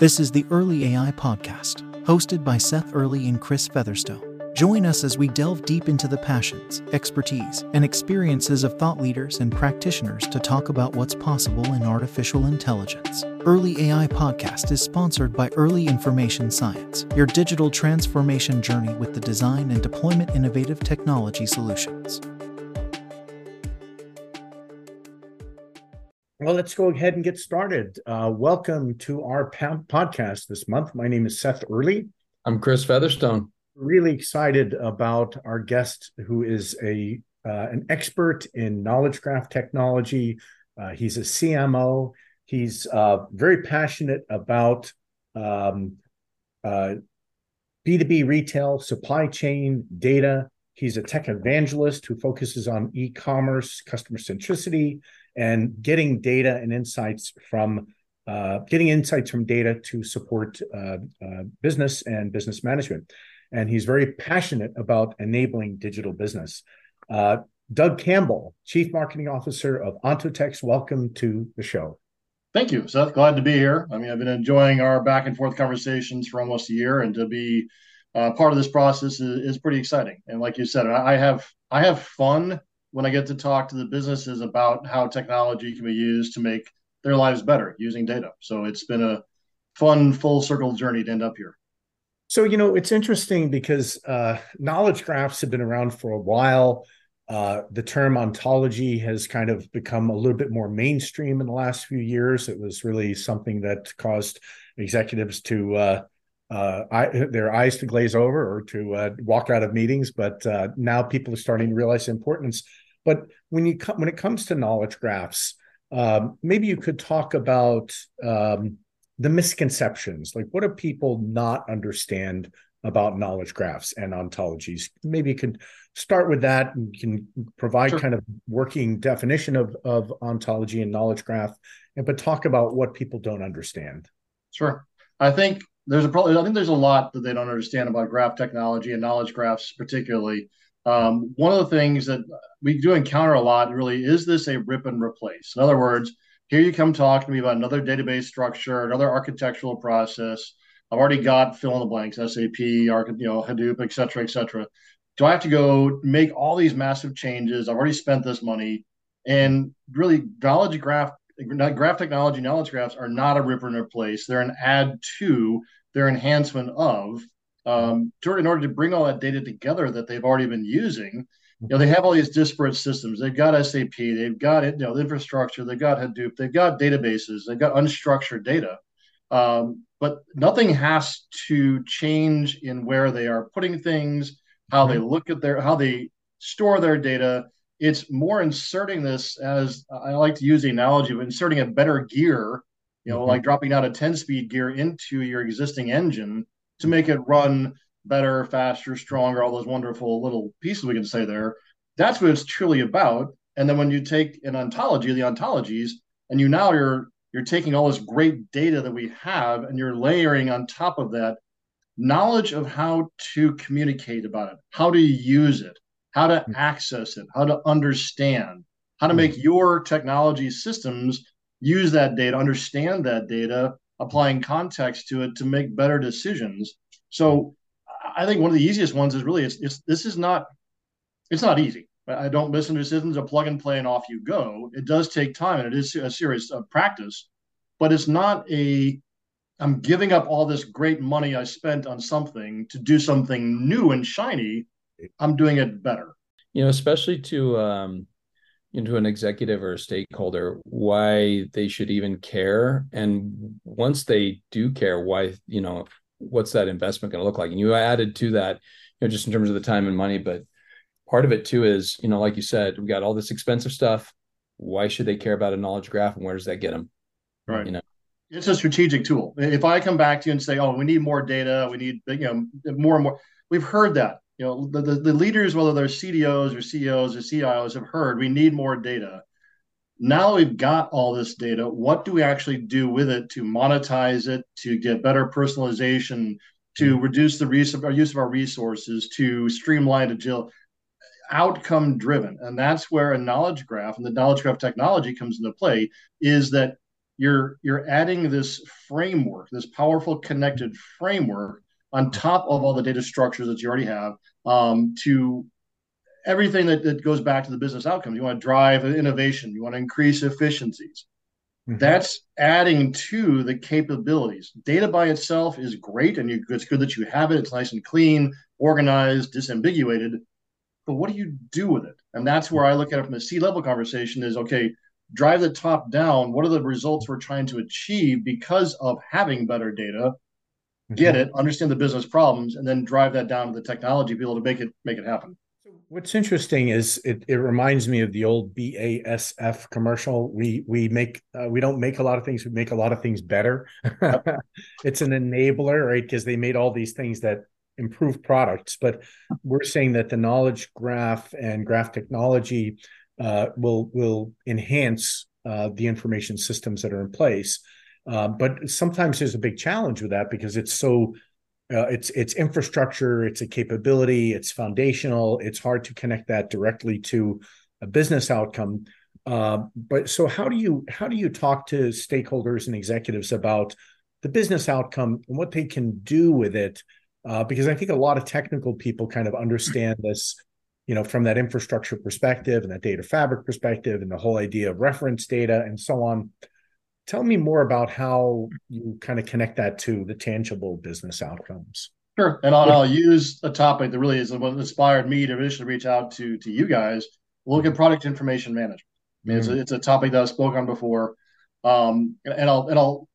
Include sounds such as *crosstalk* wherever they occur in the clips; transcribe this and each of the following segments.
This is the Earley AI Podcast, hosted by Seth Earley and Chris Featherstone. Join us as we delve deep into the passions, expertise, and experiences of thought leaders and practitioners to talk about what's possible in artificial intelligence. Earley AI Podcast is sponsored by Earley Information Science, your digital transformation journey with the design and deployment innovative technology solutions. Well, let's go ahead and get started. Uh, welcome to our po- podcast this month. My name is Seth Earley. I'm Chris Featherstone. Really excited about our guest, who is a uh, an expert in knowledge graph technology. Uh, he's a CMO. He's uh, very passionate about um, B2B uh, retail, supply chain, data. He's a tech evangelist who focuses on e-commerce, customer centricity, and getting data and insights from uh, getting insights from data to support uh, uh, business and business management. And he's very passionate about enabling digital business. Uh, Doug Kimball, Chief Marketing Officer of Ontotext, welcome to the show. Thank you, Seth. Glad to be here. I mean, I've been enjoying our back and forth conversations for almost a year, and to be uh, part of this process is, is, pretty exciting. And like you said, I have I have fun when I get to talk to the businesses about how technology can be used to make their lives better using data. So it's been a fun full circle journey to end up here. So, you know, it's interesting because uh, knowledge graphs have been around for a while. Uh, the term ontology has kind of become a little bit more mainstream in the last few years. It was really something that caused executives to uh, uh, I, their eyes to glaze over or to uh, walk out of meetings. But uh, now people are starting to realize the importance. But when you come when it comes to knowledge graphs, um, maybe you could talk about um, the misconceptions. Like, what do people not understand about knowledge graphs and ontologies? Maybe you can start with that and can provide sure. kind of working definition of of ontology and knowledge graph, and but talk about what people don't understand. Sure. I think there's a probably I think there's a lot that they don't understand about graph technology and knowledge graphs particularly. Um, one of the things that we do encounter a lot really is this a rip and replace. In other words, here you come talk to me about another database structure, another architectural process. I've already got fill in the blanks, SAP, you know, Hadoop, et cetera, et cetera. Do I have to go make all these massive changes? I've already spent this money. And really, knowledge graph, graph technology, knowledge graphs are not a rip and replace. They're an add to, their enhancement of, um, in order to bring all that data together that they've already been using. You know, they have all these disparate systems. They've got SAP, they've got you know the infrastructure, they've got Hadoop, they've got databases, they've got unstructured data. Um, but nothing has to change in where they are putting things, how they look at their, how they store their data. It's more inserting this as I like to use the analogy of inserting a better gear you know, mm-hmm. like dropping out a 10 speed gear into your existing engine to make it run better, faster, stronger, all those wonderful little pieces we can say there. That's what it's truly about. And then when you take an ontology, the ontologies, and you now you're you're taking all this great data that we have and you're layering on top of that knowledge of how to communicate about it, how to use it, how to mm-hmm. access it, how to understand, how to make mm-hmm. your technology systems use that data, understand that data, applying context to it to make better decisions. So I think one of the easiest ones is really it's, it's this is not it's not easy. I don't listen to decisions, a plug and play and off you go. It does take time and it is a serious uh, practice, but it's not a I'm giving up all this great money I spent on something to do something new and shiny. I'm doing it better. You know, especially to um, into an executive or a stakeholder why they should even care. And once they do care why you know what's that investment going to look like? And you added to that you know just in terms of the time and money but part of it too is you know like you said we got all this expensive stuff. Why should they care about a knowledge graph and where does that get them? Right. You know? It's a strategic tool. If i come back to you and say oh we need more data. We need you know more and more we've heard that you know the, the, the leaders whether they're cdos or ceos or cios have heard we need more data now we've got all this data what do we actually do with it to monetize it to get better personalization to mm-hmm. reduce the use of our use of our resources to streamline agile outcome driven and that's where a knowledge graph and the knowledge graph technology comes into play is that you're you're adding this framework, this powerful connected framework on top of all the data structures that you already have um, to everything that, that goes back to the business outcomes. You want to drive innovation, you want to increase efficiencies. Mm-hmm. That's adding to the capabilities. Data by itself is great, and you, it's good that you have it. It's nice and clean, organized, disambiguated. But what do you do with it? And that's where I look at it from a C level conversation is okay, drive the top down. What are the results we're trying to achieve because of having better data? Get mm-hmm. it, understand the business problems, and then drive that down to the technology people to make it make it happen. What's interesting is it, it reminds me of the old BASF commercial. We we make uh, we don't make a lot of things. We make a lot of things better. *laughs* it's an enabler, right? Because they made all these things that improve products. But we're saying that the knowledge graph and graph technology uh, will will enhance uh, the information systems that are in place. Uh, but sometimes there's a big challenge with that because it's so uh, it's it's infrastructure, it's a capability, it's foundational. It's hard to connect that directly to a business outcome. Uh, but so how do you how do you talk to stakeholders and executives about the business outcome and what they can do with it? Uh, because I think a lot of technical people kind of understand this, you know, from that infrastructure perspective and that data fabric perspective and the whole idea of reference data and so on tell me more about how you kind of connect that to the tangible business outcomes. Sure, and I'll, I'll use a topic that really is what inspired me to initially reach out to to you guys. Look at product information management. I mean, mm-hmm. it's, a, it's a topic that I've spoken on before, um, and, I'll and I'll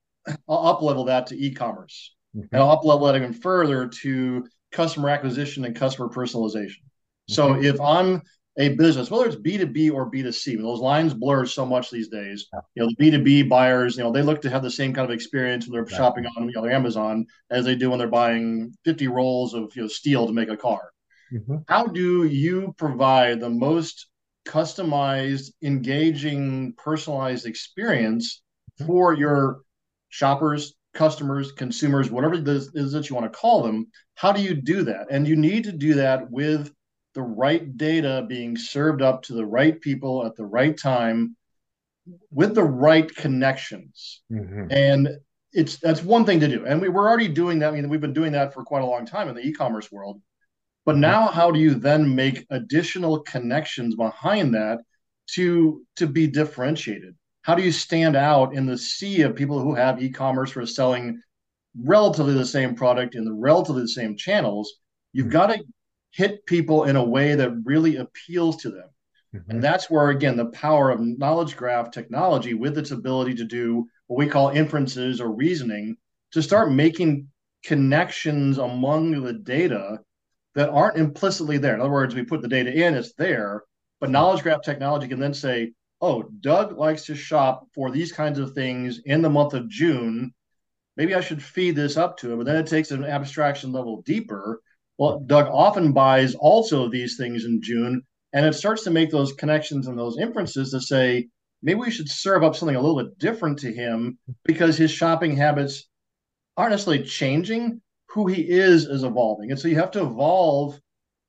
I'll up level that to e-commerce, mm-hmm. and I'll up level that even further to customer acquisition and customer personalization. Mm-hmm. So if I'm a business, whether it's B2B or B2C. Those lines blur so much these days. You know, the B2B buyers, you know, they look to have the same kind of experience when they're right. shopping on you know, Amazon as they do when they're buying 50 rolls of you know steel to make a car. Mm-hmm. How do you provide the most customized, engaging, personalized experience mm-hmm. for your shoppers, customers, consumers, whatever it is that you want to call them? How do you do that? And you need to do that with the right data being served up to the right people at the right time with the right connections. Mm-hmm. And it's that's one thing to do. And we, we're already doing that. I mean, we've been doing that for quite a long time in the e-commerce world. But now how do you then make additional connections behind that to to be differentiated? How do you stand out in the sea of people who have e-commerce for selling relatively the same product in the relatively the same channels? You've mm-hmm. got to hit people in a way that really appeals to them. Mm-hmm. And that's where, again, the power of knowledge graph technology with its ability to do what we call inferences or reasoning to start making connections among the data that aren't implicitly there. In other words, we put the data in, it's there, but knowledge graph technology can then say, oh, Doug likes to shop for these kinds of things in the month of June. Maybe I should feed this up to him. But then it takes an abstraction level deeper well, Doug often buys also these things in June, and it starts to make those connections and those inferences to say maybe we should serve up something a little bit different to him because his shopping habits aren't necessarily changing. Who he is is evolving, and so you have to evolve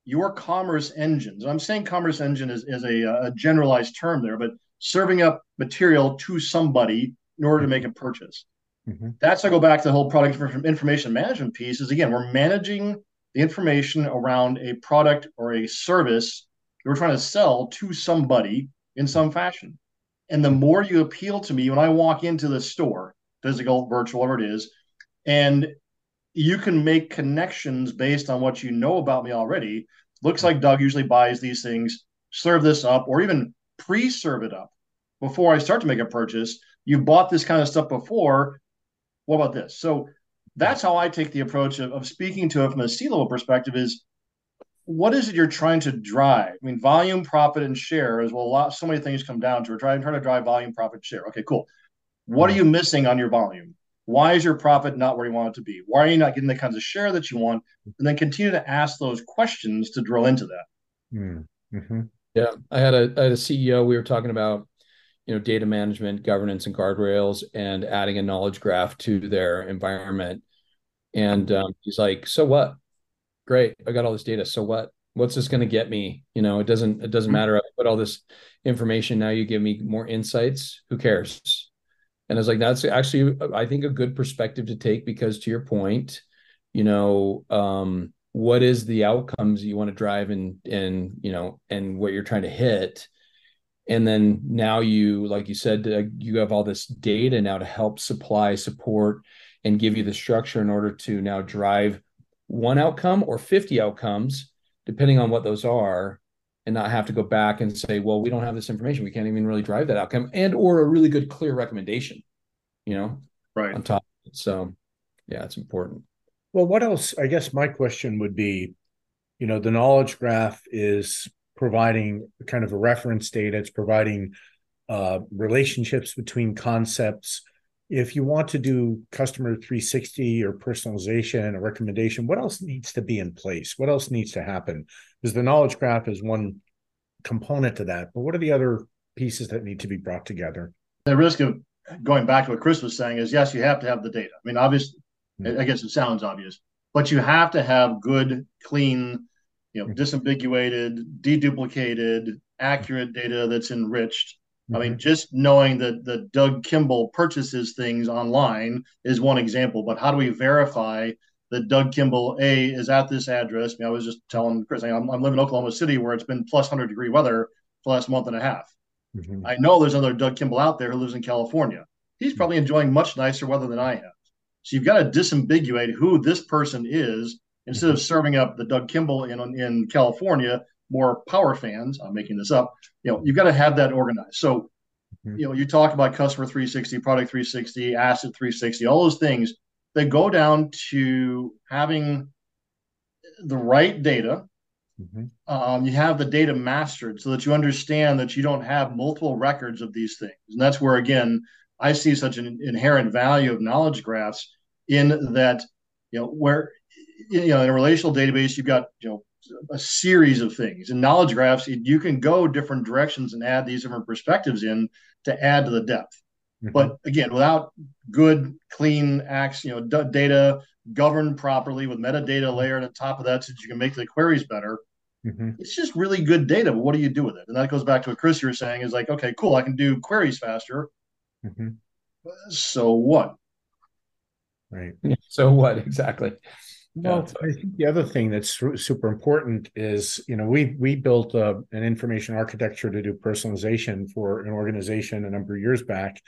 your commerce engines. I'm saying commerce engine is, is a, a generalized term there, but serving up material to somebody in order to make a purchase. Mm-hmm. That's I go back to the whole product information management piece. Is again, we're managing the information around a product or a service you're trying to sell to somebody in some fashion. And the more you appeal to me when I walk into the store, physical, virtual, whatever it is, and you can make connections based on what you know about me already. Looks like Doug usually buys these things, serve this up, or even pre serve it up before I start to make a purchase. You bought this kind of stuff before. What about this? So that's how I take the approach of, of speaking to it from a C level perspective is what is it you're trying to drive? I mean, volume, profit, and share is well, a lot, so many things come down to. We're trying, trying to drive volume, profit, share. Okay, cool. What are you missing on your volume? Why is your profit not where you want it to be? Why are you not getting the kinds of share that you want? And then continue to ask those questions to drill into that. Hmm. Mm-hmm. Yeah, I had a, I had a CEO. We were talking about you know data management governance and guardrails and adding a knowledge graph to their environment and um, he's like so what? Great i got all this data. So what? What's this going to get me? You know it doesn't it doesn't mm-hmm. matter. I put all this information now you give me more insights. Who cares? And I was like that's actually I think a good perspective to take because to your point, you know, um, what is the outcomes you want to drive and and you know and what you're trying to hit? And then now you like you said uh, you have all this data now to help supply support and give you the structure in order to now drive one outcome or 50 outcomes depending on what those are and not have to go back and say well we don't have this information. We can't even really drive that outcome and or a really good clear recommendation you know right. on top so yeah it's important. Well what else i guess my question would be you know the knowledge graph is providing kind of a reference data. It's providing uh, relationships between concepts if you want to do customer 360 or personalization or recommendation what else needs to be in place what else needs to happen because the knowledge graph is one component to that but what are the other pieces that need to be brought together the risk of going back to what chris was saying is yes you have to have the data i mean obviously mm-hmm. i guess it sounds obvious but you have to have good clean you know mm-hmm. disambiguated deduplicated accurate data that's enriched I mean, mm-hmm. just knowing that that Doug Kimball purchases things online is one example, but how do we verify that Doug Kimball A is at this address? I, mean, I was just telling Chris, I'm, I'm, living in Oklahoma City where it's been plus 100 degree weather for the last month and a half. Mm-hmm. I know there's another Doug Kimball out there who lives in California. He's mm-hmm. probably enjoying much nicer weather than I have. So you've got to disambiguate who this person is instead of mm-hmm. serving up the Doug Kimball in in California more power fans, I'm making this up, you know, you've got to have that organized. So, mm-hmm. you know, you talk about customer 360, product 360, asset 360, all those things, they go down to having the right data. Mm-hmm. Um, you have the data mastered so that you understand that you don't have multiple records of these things. And that's where, again, I see such an inherent value of knowledge graphs in that, you know, where, you know, in a relational database, you've got, you know, a series of things. In knowledge graphs, you can go different directions and add these different perspectives in to add to the depth. Mm-hmm. But again, without good, clean acts, you know, d- data governed properly with metadata layered on top of that, so that you can make the queries better. Mm-hmm. It's just really good data, but what do you do with it? And that goes back to what Chris you were saying is like, okay, cool, I can do queries faster. Mm-hmm. So what? Right. *laughs* So what exactly? Well, I think the other thing that's super important is, you know, we we built a, an information architecture to do personalization for an organization a number of years back,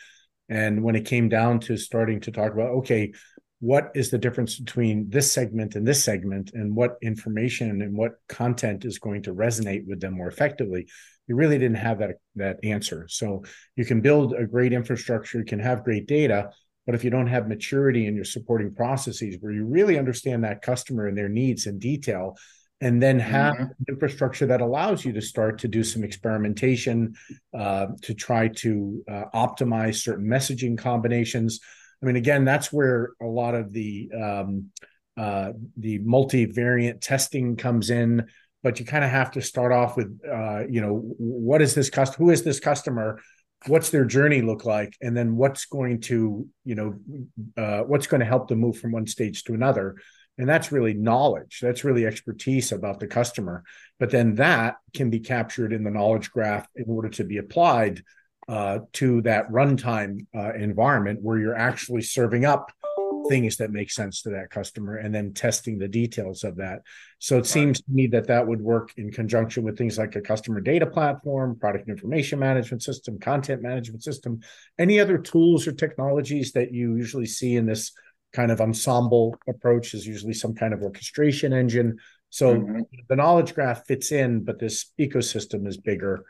and when it came down to starting to talk about, okay, what is the difference between this segment and this segment, and what information and what content is going to resonate with them more effectively, you really didn't have that that answer. So you can build a great infrastructure, you can have great data, but if you don't have maturity in your supporting processes where you really understand that customer and their needs in detail, and then have mm-hmm. infrastructure that allows you to start to do some experimentation uh, to try to uh, optimize certain messaging combinations. I mean, again, that's where a lot of the um, uh, the multivariant testing comes in. But you kind of have to start off with, uh, you know, what is this customer? Who is this customer? What's their journey look like? And then what's going to you know uh, what's going to help them move from one stage to another? And that's really knowledge. That's really expertise about the customer. But then that can be captured in the knowledge graph in order to be applied uh, to that runtime uh, environment where you're actually serving up things that make sense to that customer and then testing the details of that. So it seems to me that that would work in conjunction with things like a customer data platform product information management system content management system any other tools or technologies that you usually see in this kind of ensemble approach is usually some kind of orchestration engine. So mm-hmm. the knowledge graph fits in but this ecosystem is bigger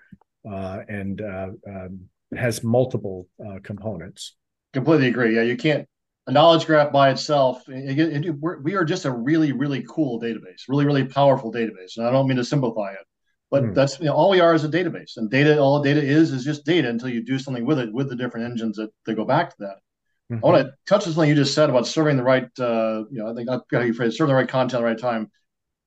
uh, and uh, um, has multiple uh, components. Completely agree. Yeah you can't a knowledge graph by itself, it, it, it, we are just a really, really cool database, really, really powerful database. And I don't mean to simplify it, but mm. that's you know, all we are is a database. And data, all data is, is just data until you do something with it with the different engines that, that go back to that. Mm-hmm. I want to touch on something you just said about serving the right, uh, you know, I think I've got you phrase, serving the right content at the right time.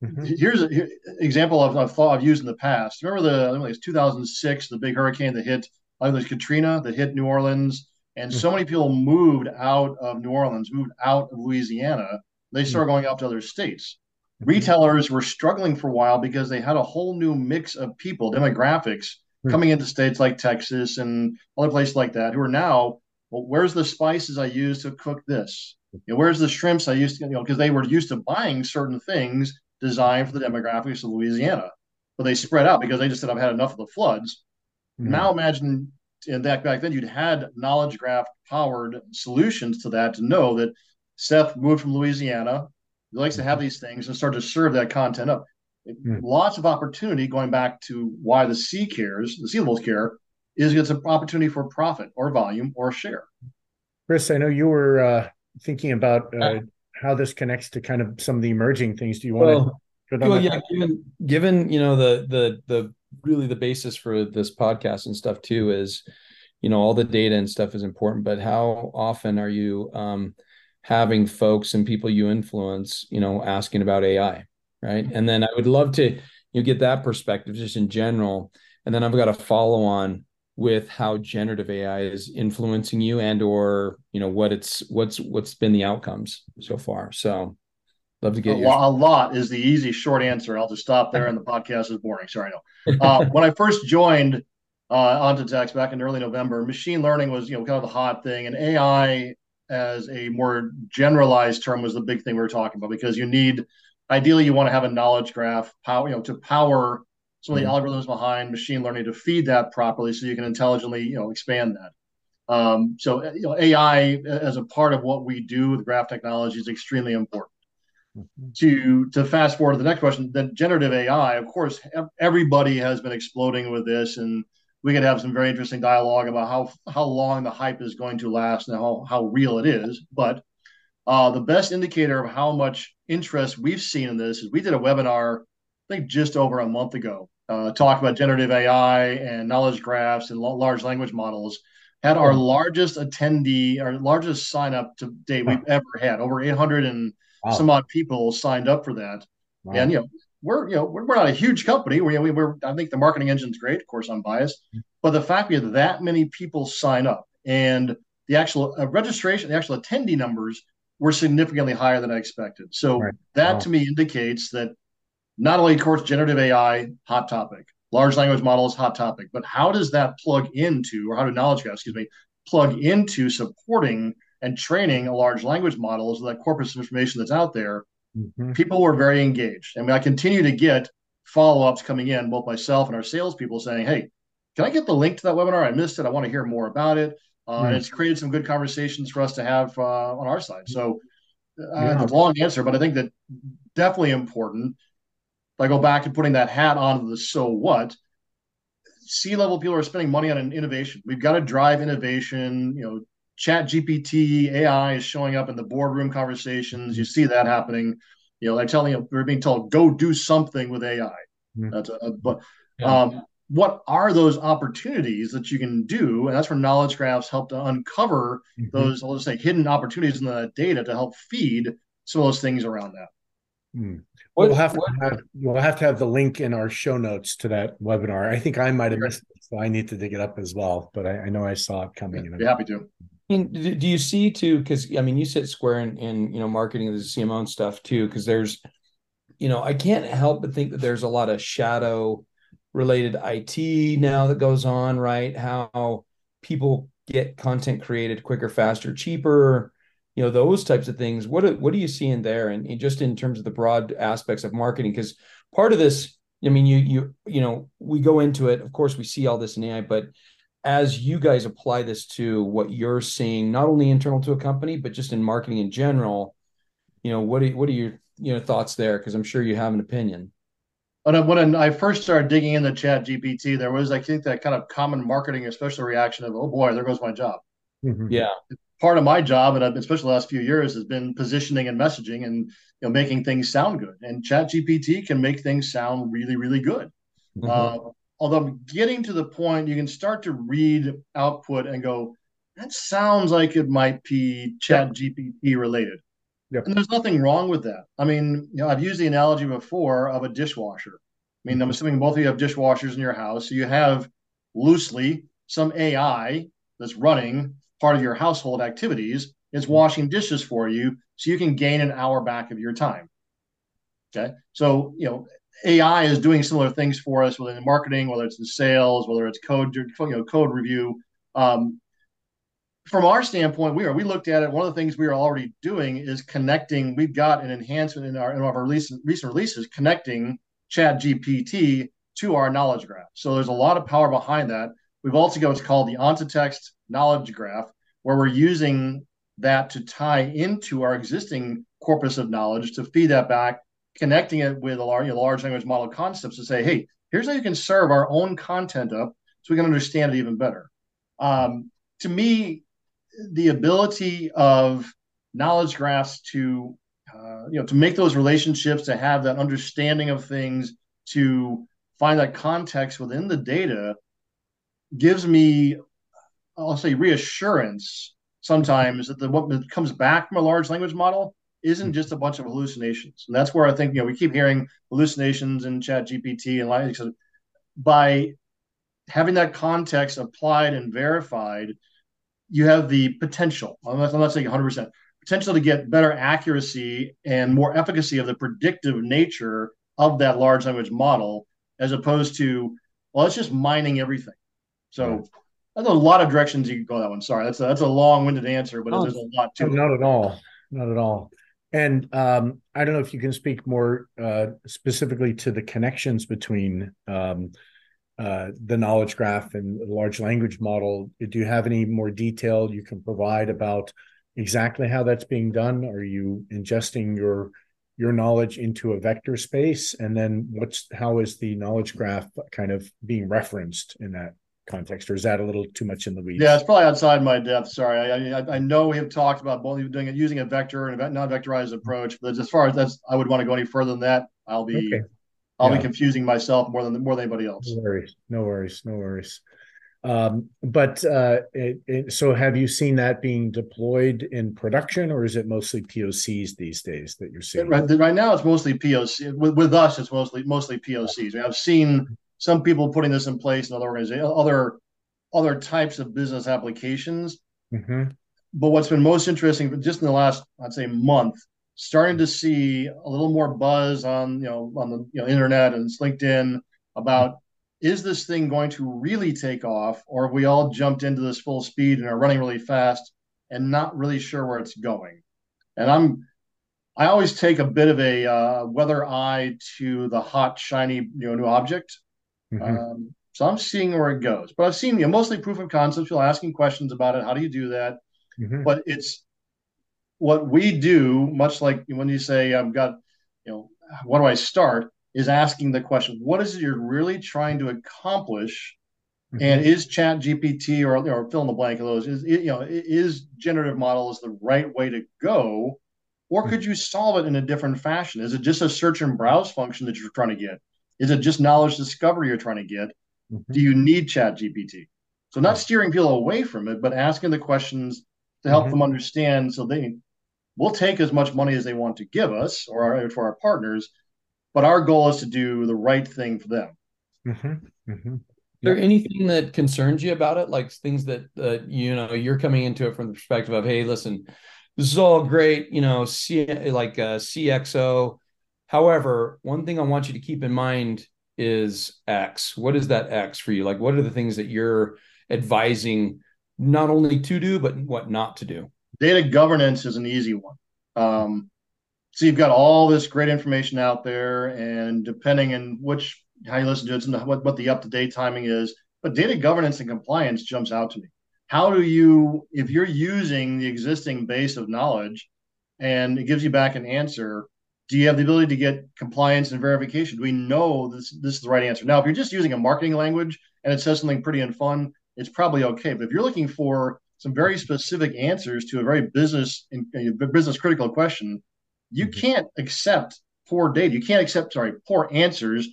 Mm-hmm. Here's an example of I've thought I've used in the past. Remember the I think it was 2006, the big hurricane that hit, I think it was Katrina that hit New Orleans and mm. so many people moved out of New Orleans, moved out of Louisiana. They started going out to other states. Mm-hmm. Retailers were struggling for a while because they had a whole new mix of people, demographics, hmm. coming into states like Texas and other places like that, who are now well, where's the spices I use to cook this? You know, where's the shrimps I used to, you know, because they were used to buying certain things designed for the demographics of Louisiana, but they spread out because they just said, I've had enough of the floods. Mm-hmm. Now imagine in that back then you'd had knowledge graph powered solutions to that to know that Seth moved from Louisiana. He likes mm-hmm. to have these things and start to serve that content up. Mm-hmm. Lots of opportunity going back to why the C cares, the C levels care, is it's an opportunity for profit or volume or share. Chris, I know you were uh, thinking about uh, how this connects to kind of some of the emerging things. Do you want well, to? Well, yeah, given, given you know the the the really the basis for this podcast and stuff too is you know all the data and stuff is important but how often are you um, having folks and people you influence you know asking about ai right? And then i would love to you know, get that perspective just in general. And then i've got a follow on with how generative ai is influencing you and or you know what it's what's what's been the outcomes so far. So love to get a, your... lot, a lot is the easy short answer. I'll just stop there and the podcast is boring. Sorry no *laughs* uh, when i first joined uh, Ontotext back in early november machine learning was you know kind of the hot thing and ai as a more generalized term was the big thing we were talking about because you need ideally you want to have a knowledge graph power you know to power some of the mm-hmm. algorithms behind machine learning to feed that properly so you can intelligently you know expand that. Um, so you know ai as a part of what we do with graph technology is extremely important. To to fast forward to the next question then generative ai of course everybody has been exploding with this and we could have some very interesting dialogue about how how long the hype is going to last and how, how real it is. But uh, the best indicator of how much interest we've seen in this is we did a webinar, I think just over a month ago, uh, talk about generative AI and knowledge graphs and large language models. Had our largest attendee, our largest sign up to date we've ever had. Over 800 and wow. some odd people signed up for that. Wow. And you know, we're you know we're, we're not a huge company. We, we we're I think the marketing engine's great. Of course, I'm biased, but the fact that that many people sign up and the actual uh, registration, the actual attendee numbers were significantly higher than I expected. So right. that wow. to me indicates that not only, of course, generative AI hot topic, large language models hot topic, but how does that plug into, or how do knowledge graphs, excuse me, plug into supporting and training a large language model so that corpus of information that's out there Mm-hmm. People were very engaged. I mean, I continue to get follow ups coming in, both myself and our salespeople saying, Hey, can I get the link to that webinar? I missed it. I want to hear more about it. Uh, mm-hmm. And it's created some good conversations for us to have uh, on our side. So, uh, yeah. the long answer, but I think that definitely important. If I go back to putting that hat on the so what, C level people are spending money on an innovation. We've got to drive innovation, you know, chat gpt ai is showing up in the boardroom conversations you see that happening you know they're telling you we're being told go do something with ai mm-hmm. that's a, a but yeah. um, what are those opportunities that you can do and that's where knowledge graphs help to uncover mm-hmm. those let's say hidden opportunities in the data to help feed some of those things around that mm. we'll have to have, we'll have to have the link in our show notes to that webinar i think i might have missed it so i need to dig it up as well but i, I know i saw it coming yeah, be happy to mean, do you see too? Because I mean, you sit square in, in you know marketing as a CMO and stuff too. Because there's, you know, I can't help but think that there's a lot of shadow related IT now that goes on, right? How people get content created quicker, faster, cheaper, you know, those types of things. What what are you seeing there? And, and just in terms of the broad aspects of marketing, because part of this, I mean, you you you know, we go into it. Of course, we see all this in AI, but as you guys apply this to what you're seeing, not only internal to a company, but just in marketing in general, you know, what are, what are your you know thoughts there? Because I'm sure you have an opinion. When when I first started digging into Chat GPT, there was I think that kind of common marketing, especially reaction of, "Oh boy, there goes my job." Mm-hmm. Yeah, part of my job, and especially the last few years, has been positioning and messaging, and you know, making things sound good. And Chat GPT can make things sound really, really good. Mm-hmm. Uh, although I'm getting to the point you can start to read output and go that sounds like it might be chat gpt related. Yep. and there's nothing wrong with that. I mean you know i've used the analogy before of a dishwasher. I mean i'm mm-hmm. assuming both of you have dishwashers in your house. So you have loosely some ai that's running part of your household activities. Is mm-hmm. washing dishes for you so you can gain an hour back of your time. Okay? So you know AI is doing similar things for us within marketing, whether it's in sales, whether it's code, you know, code review. Um, from our standpoint, we are we looked at it. One of the things we are already doing is connecting. We've got an enhancement in our in our recent recent releases connecting Chat GPT to our knowledge graph. So there's a lot of power behind that. We've also got what's called the Ontotext knowledge graph, where we're using that to tie into our existing corpus of knowledge to feed that back, connecting it with a large, you know, large language model concepts to say, hey, here's how you can serve our own content up so we can understand it even better. Um, to me, the ability of knowledge graphs to uh, you know to make those relationships to have that understanding of things to find that context within the data gives me i'll say reassurance sometimes that the what comes back from a large language model isn't hmm. just a bunch of hallucinations. And that's where i think you know we keep hearing hallucinations in chat gpt and like by having that context applied and verified you have the potential i'm not, I'm not saying 100% potential to get better accuracy and more efficacy of the predictive nature of that large language model as opposed to well it's just mining everything. So there's a lot of directions you can go that one. Sorry that's a, that's a long-winded answer but oh, there's a lot to not it. at all. Not at all and um, i don't know if you can speak more uh, specifically to the connections between um, uh, the knowledge graph and the large language model. Do you have any more detail you can provide about exactly how that's being done? Are you ingesting your your knowledge into a vector space, and then what's how is the knowledge graph kind of being referenced in that context, or is that a little too much in the weeds? Yeah, it's probably outside my depth. Sorry, I, I, I know we have talked about both doing it using a vector and a non-vectorized approach, but as far as that's, I would want to go any further than that. I'll be okay. I'll yeah. be confusing myself more than more than anybody else. No worries, no worries, no worries. Um, but uh, it, it, so have you seen that being deployed in production, or is it mostly POCs these days that you're seeing? Right, right now, it's mostly POC. With, with us, it's mostly mostly POCs. I've seen some people putting this in place in other organizations, other other types of business applications. Mm-hmm. But what's been most interesting, just in the last, I'd say, month, starting to see a little more buzz on you know on the you know internet and LinkedIn about is this thing going to really take off or have we all jumped into this full speed and are running really fast and not really sure where it's going and i'm i always take a bit of a uh, weather eye to the hot shiny you know new object mm-hmm. um, so i'm seeing where it goes but i've seen you know, mostly proof of concept people asking questions about it how do you do that mm-hmm. but it's what we do, much like when you say, I've got, you know, what do I start? Is asking the question, what is it you're really trying to accomplish? Mm-hmm. And is Chat GPT or, or fill in the blank of those, is, you know, is generative models the right way to go? Or could you solve it in a different fashion? Is it just a search and browse function that you're trying to get? Is it just knowledge discovery you're trying to get? Mm-hmm. Do you need Chat GPT? So not steering people away from it, but asking the questions to help mm-hmm. them understand so they we'll take as much money as they want to give us or our, for our partners, but our goal is to do the right thing for them. Mm-hmm. Mm-hmm. Is there anything that concerns you about it? Like things that uh, you know you're coming into it from the perspective of, hey, listen, this is all great, you know, C- like uh, CXO. However, one thing I want you to keep in mind is X. What is that X for you? Like, what are the things that you're advising not only to do, but what not to do? data governance is an easy one. Um, so you've got all this great information out there, and depending on which how you listen to it, and what, what the up to date timing is, but data governance and compliance jumps out to me. How do you, if you're using the existing base of knowledge, and it gives you back an answer, do you have the ability to get compliance and verification? Do we know this this is the right answer? Now, if you're just using a marketing language and it says something pretty and fun, it's probably okay. But if you're looking for some very specific answers to a very business business critical question, you mm-hmm. can't accept poor data. You can't accept sorry poor answers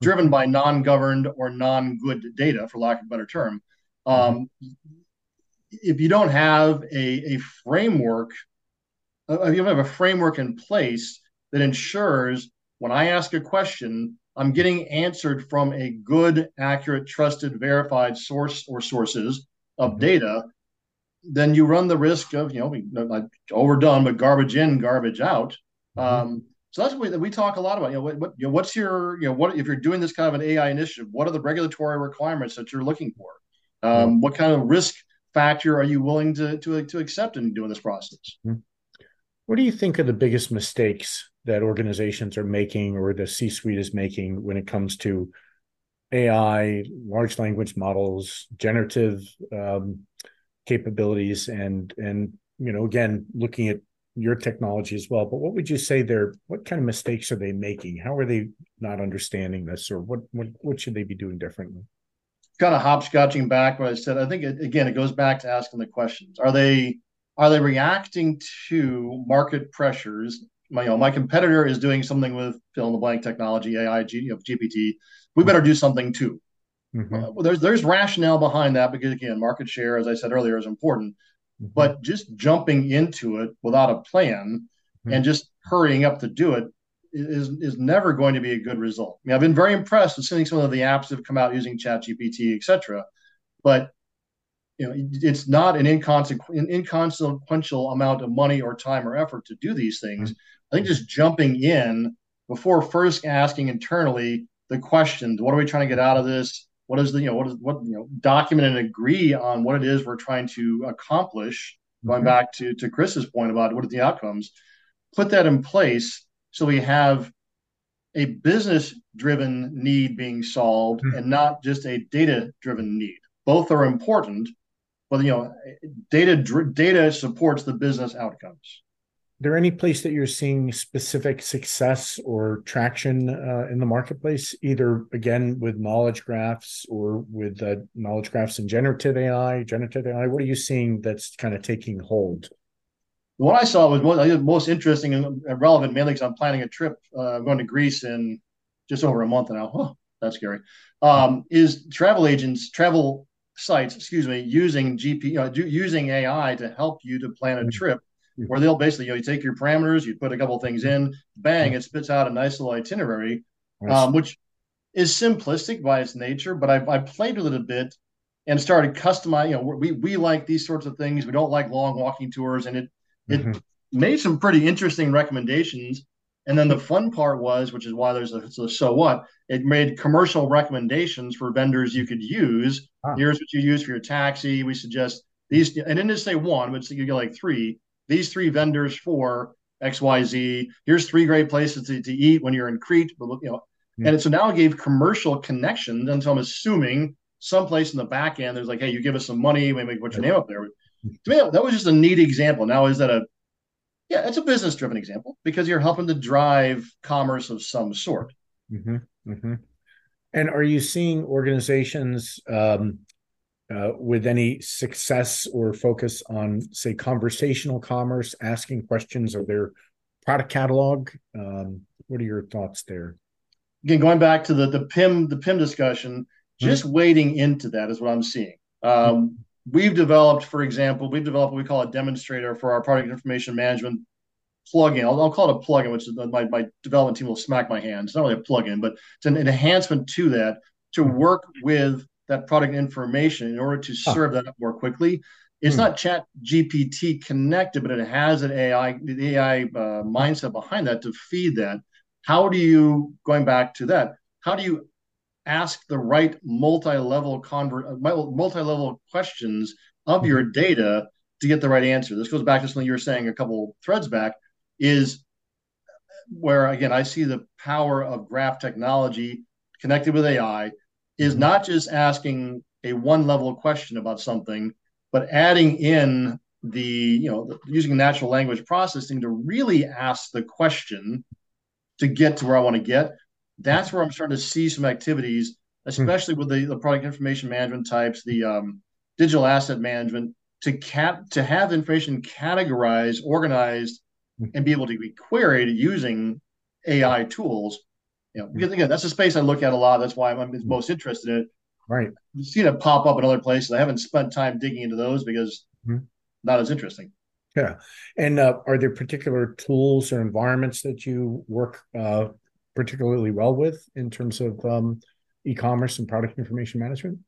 driven by non-governed or non-good data, for lack of a better term. Um, if you don't have a, a framework, uh, if you don't have a framework in place that ensures when I ask a question, I'm getting answered from a good, accurate, trusted, verified source or sources of mm-hmm. data, then you run the risk of you know like overdone but garbage in garbage out mm-hmm. um, so that's what we, we, talk a lot about you know, what, what, you know what's your you know what if you're doing this kind of an ai initiative what are the regulatory requirements that you're looking for um, mm-hmm. what kind of risk factor are you willing to to to accept in doing this process? What do you think are the biggest mistakes that organizations are making or the C-suite is making when it comes to AI, large language models, generative um, capabilities, and and you know again looking at your technology as well. But what would you say they're what kind of mistakes are they making? How are they not understanding this, or what what what should they be doing differently? Kind of hopscotching back what I said. I think it, again it goes back to asking the questions. Are they are they reacting to market pressures? My you know, my competitor is doing something with fill in the blank technology, AI, G, you know, GPT. We better do something too. Mm-hmm. Uh, well, there's there's rationale behind that because again, market share, as I said earlier, is important. Mm-hmm. But just jumping into it without a plan mm-hmm. and just hurrying up to do it is is never going to be a good result. I mean, I've been very impressed with seeing some of the apps that have come out using ChatGPT, et cetera. But you know, it's not an inconsequential, inconsequential amount of money or time or effort to do these things. I think just jumping in before first asking internally the questions: What are we trying to get out of this? what is the you know what is what you know document and agree on what it is we're trying to accomplish going mm-hmm. back to to chris's point about what are the outcomes put that in place so we have a business driven need being solved mm-hmm. and not just a data driven need both are important but you know data data supports the business outcomes there any place that you're seeing specific success or traction uh, in the marketplace, either again with knowledge graphs or with uh, knowledge graphs and generative AI, generative AI? What are you seeing that's kind of taking hold? What I saw was most, most interesting and relevant, mainly because I'm planning a trip. Uh, I'm going to Greece in just over a month now. Oh, that's scary. Um, is travel agents, travel sites, excuse me, using GP, uh, using AI to help you to plan a mm-hmm. trip *laughs* where they'll basically, you know, you take your parameters, you put a couple things in, bang, it spits out a nice little itinerary, um, which is simplistic by its nature. But I, I played with it a bit and started customizing. You know, we we like these sorts of things. We don't like long walking tours, and it it mm-hmm. made some pretty interesting recommendations. And then the fun part was, which is why there's a, a so what, it made commercial recommendations for vendors you could use. Ah. Here's what you use for your taxi. We suggest these, and it didn't say one, but you get like three these three vendors for XYZ. Here's three great places to, to eat when you're in Crete. But, You know, mm-hmm. and so now it gave commercial connections. And so I'm assuming someplace in the back end, there's like, hey, you give us some money, maybe put your name up there. To me, that was just a neat example. Now, is that a yeah, it's a business driven example because you're helping to drive commerce of some sort. Mm-hmm. Mm-hmm. And are you seeing organizations um, uh, with any success or focus on, say, conversational commerce, asking questions of their product catalog? Um, what are your thoughts there? Again, going back to the the PIM the PIM discussion, just mm-hmm. wading into that is what I'm seeing. Um, we've developed, for example, we've developed what we call a demonstrator for our product information management plugin. I'll, I'll call it a plugin, which is my, my development team will smack my hand. It's not really a plugin, but it's an, an enhancement to that to work with that product information in order to serve that up more quickly. It's hmm. not Chat GPT connected, but it has an AI, the AI uh, mindset behind that to feed that. How do you, going back to that, how do you ask the right multi-level convert, uh, multi-level questions of hmm. your data to get the right answer? This goes back to something you were saying a couple threads back. Is where again I see the power of graph technology connected with AI is not just asking a one level question about something, but adding in the, you know, using natural language processing to really ask the question to get to where I want to get. That's where I'm starting to see some activities, especially with the, the product information management types, the um, digital asset management, to cap to have information categorized, organized, and be able to be queried using AI tools you know, because again, that's a space I look at a lot. That's why I'm most interested in it. Right. I've seen it pop up in other places. I haven't spent time digging into those because mm-hmm. not as interesting. Yeah. And uh, are there particular tools or environments that you work uh, particularly well with in terms of um, e-commerce and product information management?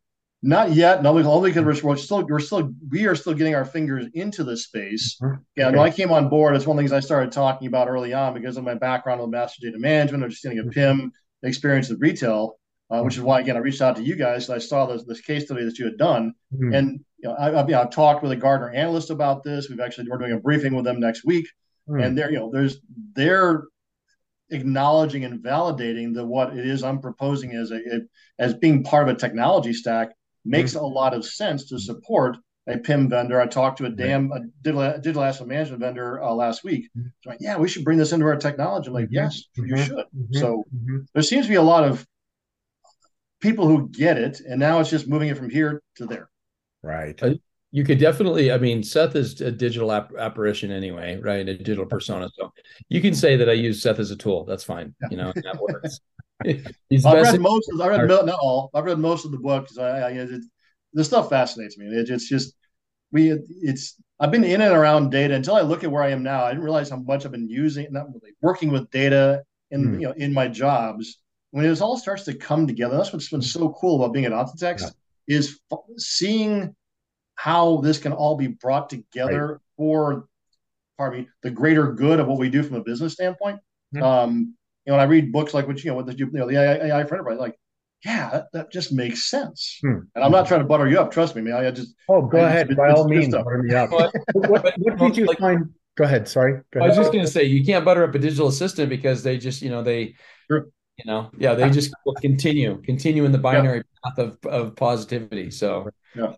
Not yet. No, only because we're, we're, still we're still we are still getting our fingers into the space. Mm-hmm. Yeah, okay. when I came on board, it's one of the things I started talking about early on because of my background with master data management, understanding of PIM, experience with retail. uh, which is why again I reached out to you guys. I saw this, this case study that you had done, Mhm. and you know, I, I've, you know, talked with a Gartner analyst about this. We've actually we're doing a briefing with them next week, Hmm. and they're you know there's they're acknowledging and validating that what it is I'm proposing as a, a as being part of a technology stack makes a lot of sense to support a PIM vendor. I talked to a DAM a digital, digital asset management vendor uh, last week. Mhm. So like, yeah, we should bring this into our technology. I'm like, Mhm. yes, you Mhm. should. So there seems to be a lot of people who get it, and now it's just moving it from here to there. right. Uh, You could definitely, I mean, Seth is a digital app- apparition anyway, right? A digital persona. So you can say that I use Seth as a tool. That's fine. You know, that works. *laughs* *laughs* He's I've read most. Of, I read not all. I've read most of the books. I, I it, the stuff fascinates me. It, it's just we. It's I've been in and around data until I look at where I am now. I didn't realize how much I've been using, not really working with data in Hmm. you know in my jobs. When it all starts to come together, that's what's been so cool about being at Ontotext is f- seeing how this can all be brought together for, pardon me, the greater good of what we do from a business standpoint. Mhm. Um, know, when I read books like what you know, what the, you know, the AI, AI for enterprise, like, yeah, that, that just makes sense. Hmm. And I'm not trying to butter you up. Trust me, man. I just Oh, go I- ahead. it's- By all it's good means, butter me up. Well, *laughs* what, what did you like- find? Go ahead. Sorry. Go ahead. I was just going to say you can't butter up a digital assistant because they just, you know, they, Sure. you know, yeah, they just will continue, continue in the binary path of of positivity. So, Yeah.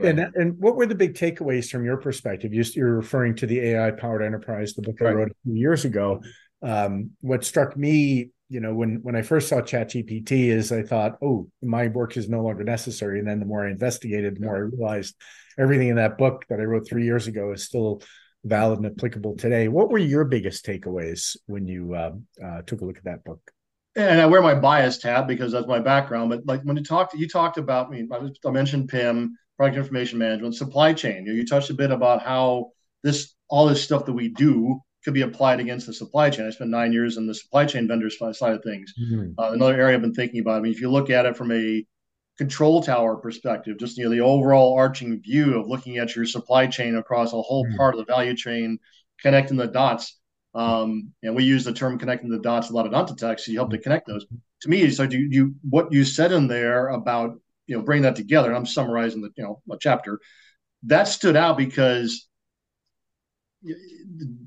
And and what were the big takeaways from your perspective? You, you're referring to the AI powered enterprise, the book I Right. wrote a few years ago. Um, what struck me, you know, when when I first saw ChatGPT, is I thought, oh, my work is no longer necessary. And then the more I investigated, the more I realized everything in that book that I wrote three years ago is still valid and applicable today. What were your biggest takeaways when you um, uh, took a look at that book? and I wear my bias tab because that's my background. But like when you talked, you talked about I mean, I, I mentioned PIM, product information management, supply chain. You, know, you touched a bit about how this all this stuff that we do could be applied against the supply chain. I spent nine years in the supply chain vendor side of things. Uh, another area I've been thinking about. I mean, if you look at it from a control tower perspective, just you know the overall arching view of looking at your supply chain across a whole Mhm. part of the value chain, connecting the dots. Um, and we use the term connecting the dots a lot at Ontotext, so you help to connect those. To me, so do you what you said in there about you know bringing that together? And I'm summarizing the you know a chapter that stood out because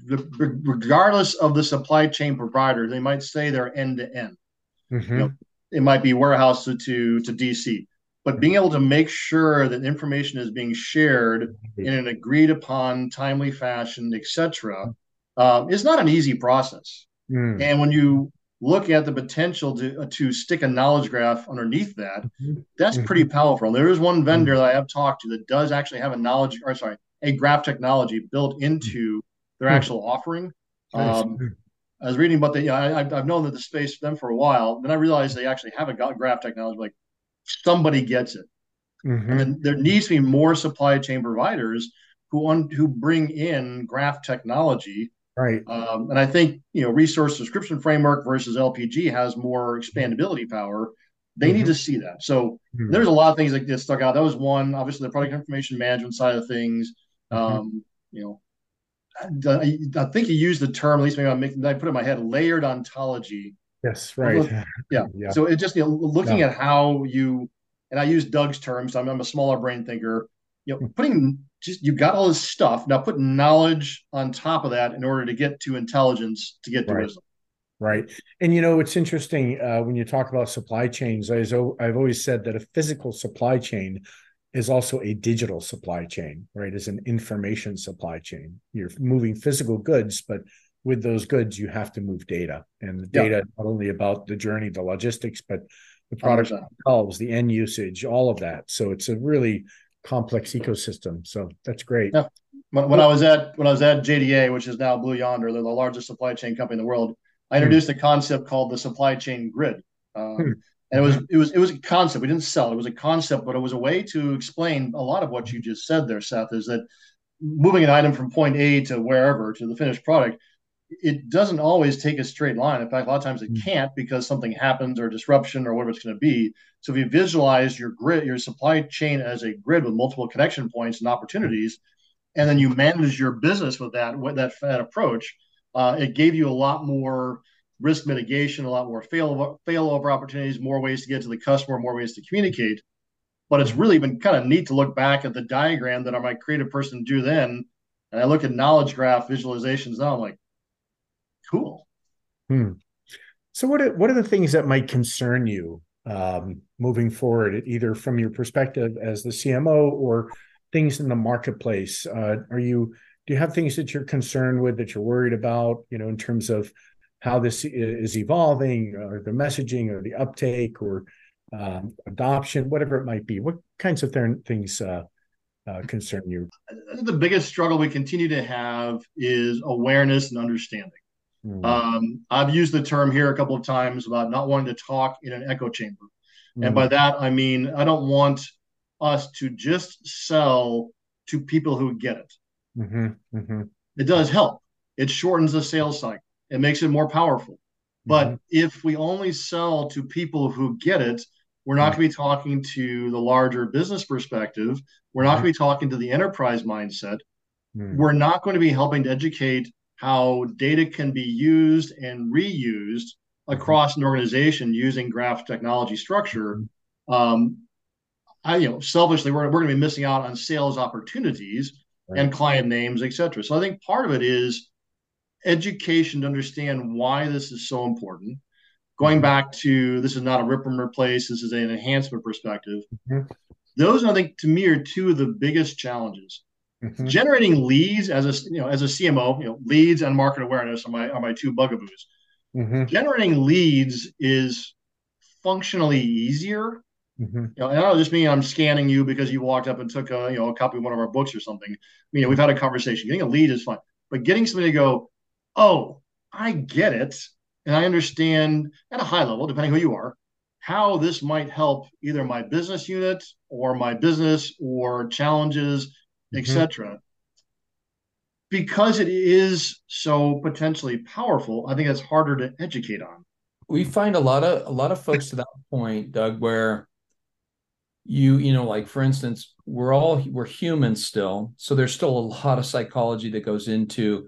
regardless of the supply chain provider, they might say they're end to end Mhm. it might be warehouse to, to to DC, but being able to make sure that information is being shared in an agreed upon, timely fashion, etc., um, is not an easy process. Mm. And when you look at the potential to to stick a knowledge graph underneath that, Mhm. that's pretty powerful. There is one vendor that I have talked to that does actually have a knowledge, or sorry, a graph technology built into their Mhm. actual offering. Um, I was reading about the, you know, I, I've known that the space for them for a while. Then I realized they actually have a graph technology. Like somebody gets it, Mhm. and then there needs to be more supply chain providers who un, who bring in graph technology. Right. Um, and I think you know, resource description framework versus LPG has more expandability power. They need Mhm. to see that. So Mhm. there's a lot of things that get stuck out. That was one. Obviously, the product information management side of things. Mhm. Um, you know, I, I think you used the term, at least maybe I'm making, I put it in my head, layered ontology. Yes. Right. *laughs* Yeah. Yeah. So it just, you know, looking Yeah. at how you, and I use Doug's terms, I'm, I'm a smaller brain thinker, you know, putting just, you got all this stuff, now put knowledge on top of that in order to get to intelligence, to get to Right. wisdom. Right. And you know, it's interesting uh, when you talk about supply chains. I I've always said that a physical supply chain is also a digital supply chain, right? Is an information supply chain. You're moving physical goods, but with those goods, you have to move data. And the Yeah. data not only about the journey, the logistics, but the products 100%. themselves, the end usage, all of that. So it's a really complex ecosystem. So that's great. Yeah. When, when I was at when I was at JDA, which is now Blue Yonder, they're the largest supply chain company in the world. I introduced a concept called the supply chain grid. Um, Hmm. And it was it was it was a concept. We didn't sell it. It was a concept, but it was a way to explain a lot of what you just said there, Seth. Is that moving an item from point A to wherever to the finished product, it doesn't always take a straight line. In fact, a lot of times it Hmm. can't because something happens or disruption or whatever it's going to be. So if you visualize your grid, your supply chain as a grid with multiple connection points and opportunities, and then you manage your business with that with that, that approach, uh, it gave you a lot more risk mitigation, a lot more fail failover opportunities, more ways to get to the customer, more ways to communicate. But it's really been kind of neat to look back at the diagram that my creative person drew then, and I look at knowledge graph visualizations now. I'm like, cool. Hmm. So what are, what are the things that might concern you um, moving forward, either from your perspective as the CMO or things in the marketplace? Uh, are you do you have things that you're concerned with that you're worried about? You know, in terms of how this is evolving, or the messaging, or the uptake, or um, adoption, whatever it might be. What kinds of th- things uh, uh, concern you? The biggest struggle we continue to have is awareness and understanding. Mm. Um, I've used the term here a couple of times about not wanting to talk in an echo chamber. Mm. And by that, I mean, I don't want us to just sell to people who get it. Mm-hmm. Mm-hmm. It does help, it shortens the sales cycle, it makes it more powerful. But mm-hmm. if we only sell to people who get it, we're not going to be talking to the larger business perspective. We're not going to be talking to the enterprise mindset. Mm. We're not going to be helping to educate how data can be used and reused across an organization using graph technology structure. Um, I, you know, selfishly, we're, we're going to be missing out on sales opportunities right. and client names, et cetera. So I think part of it is education to understand why this is so important. Going back to this is not a rip and replace, this is an enhancement perspective. Mm-hmm. Those, I think, to me, are two of the biggest challenges. Mm-hmm. Generating leads as a you know as a CMO, you know, leads and market awareness are my are my two bugaboos. Mm-hmm. Generating leads is functionally easier. Mm-hmm. You know, and I don't just mean I'm scanning you because you walked up and took a you know a copy of one of our books or something. I mean, we've had a conversation. Getting a lead is fine, but getting somebody to go, oh, I get it, and I understand at a high level, depending who you are, how this might help either my business unit or my business or challenges etc. Mm-hmm. Because it is so potentially powerful, I think it's harder to educate on. We find a lot of a lot of folks to that point, Doug, where you you know like for instance we're all we're human still so there's still a lot of psychology that goes into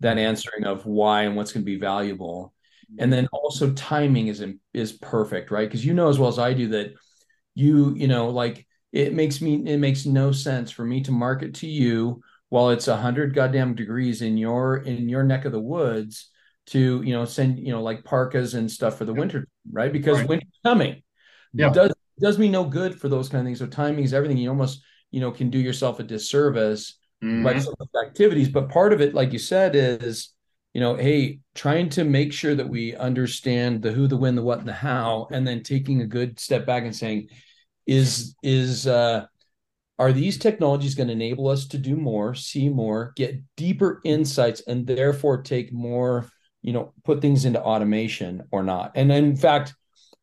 that answering of why and what's going to be valuable. And then also timing is is perfect right? Because you know as well as i do that you you know like it makes me it makes no sense for me to market to you while it's a hundred goddamn degrees in your in your neck of the woods to you know send you know like parkas and stuff for the winter right? Because right. winter's coming. Yeah. it does it does me no good for those kind of things. So timing is everything. You almost you know can do yourself a disservice mm-hmm. some activities but part of it like you said is you know hey trying to make sure that we understand the who the when the what and the how and then taking a good step back and saying is is uh, are these technologies going to enable us to do more, see more, get deeper insights, and therefore take more, you know, put things into automation or not? And in fact,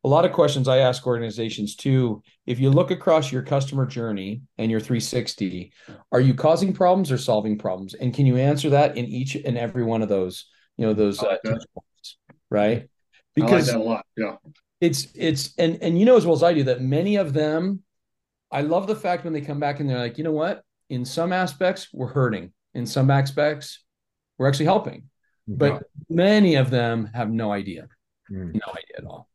a lot of questions I ask organizations too. If you look across your customer journey and your 360, are you causing problems or solving problems? And can you answer that in each and every one of those, you know, those uh, touch points, right? Because I like that a lot. Yeah it's it's and and you know as well as I do that many of them I love the fact when they come back and they're like, you know what? In some aspects, we're hurting. In some aspects, we're actually helping. But many of them have no idea. Mm. No idea at all.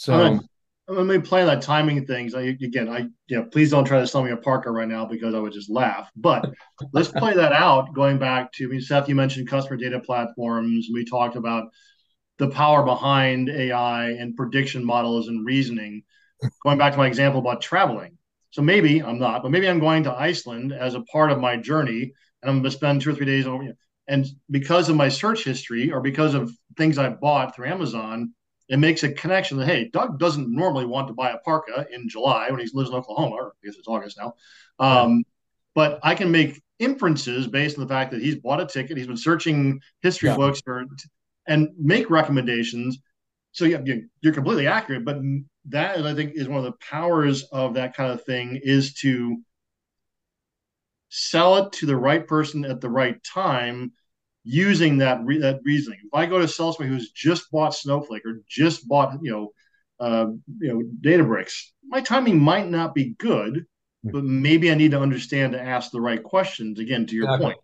So I'm gonna, that timing things. I, again, I know, please don't try to sell me a parka right now because I would just laugh. But let's play that out. Going back to I mean, Seth, you mentioned customer data platforms. We talked about the power behind AI and prediction models and reasoning. Going back to my example about traveling. So maybe I'm not, but maybe I'm going to Iceland as a part of my journey and I'm going to spend two or three days over. And because of my search history or because of things I bought through Amazon, it makes a connection that, hey, Doug doesn't normally want to buy a parka in July when he lives in Oklahoma, or I guess it's August now. Um, but I can make inferences based on the fact that he's bought a ticket, he's been searching history yeah. books for and make recommendations. So yeah, you're completely accurate, but that I think is one of the powers of that kind of thing is to sell it to the right person at the right time using that re- that reasoning. If I go to sell somebody who's just bought Snowflake or just bought you know uh, you know Databricks, my timing might not be good, hmm. but maybe I need to understand to ask the right questions. Again, to your exactly. point,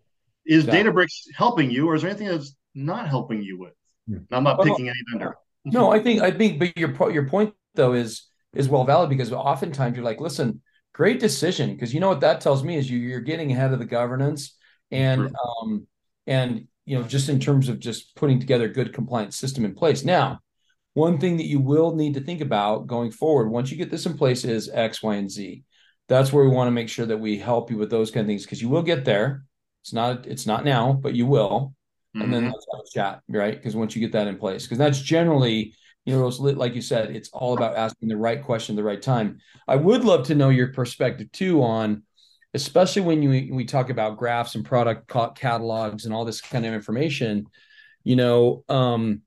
is exactly. Databricks helping you, or is there anything that's not helping you with? Hmm. I'm not well, picking any vendor. *laughs* No, I think I think, but your your point though is is well valid because oftentimes you're like, listen, great decision because you know what that tells me is you you're getting ahead of the governance and um and you know just in terms of just putting together a good compliance system in place. Now, one thing that you will need to think about going forward once you get this in place is X, Y, and Z. That's where we want to make sure that we help you with those kind of things because you will get there. It's not it's not now, but you will mm-hmm. and then mm-hmm. let's have a chat, right? Because once you get that in place, because that's generally, you know, like you said, it's all about asking the right question at the right time. I would love to know your perspective too on, especially when you we talk about graphs and product catalogs and all this kind of information, you know, um,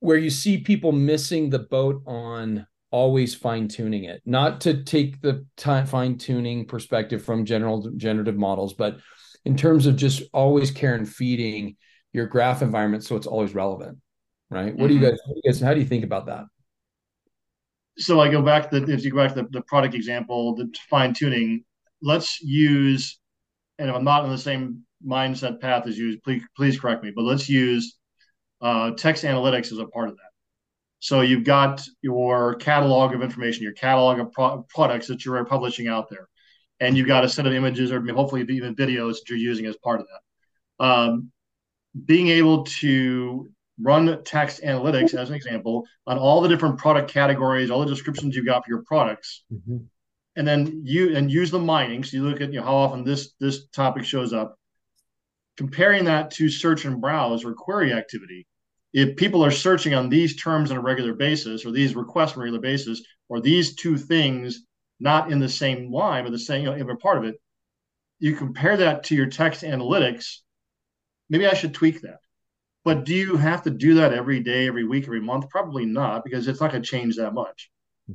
where you see people missing the boat on always fine tuning it not to take the time fine tuning perspective from general generative models but in terms of just always care and feeding your graph environment so it's always relevant right what mm-hmm. do you mm-hmm. guys, you guys how do you think about that so i go back to the, if you go back to the, the product example the fine tuning let's use and if i'm not in the same mindset path as you please, please correct me but let's use uh, text analytics as a part of that so you've got your catalog of information your catalog of pro- products that you're publishing out there and you've got a set of images or hopefully even videos that you're using as part of that. Um, being able to run text analytics as an example on all the different product categories, all the descriptions you've got for your products, mm-hmm. and then you and use the mining. So you look at you know how often this this topic shows up. Comparing that to search and browse or query activity, if people are searching on these terms on a regular basis or these requests on a regular basis or these two things not in the same line, but the same, you know, part of it, you compare that to your text analytics. Maybe I should tweak that. But do you have to do that every day, every week, every month? Probably not, because it's not going to change that much.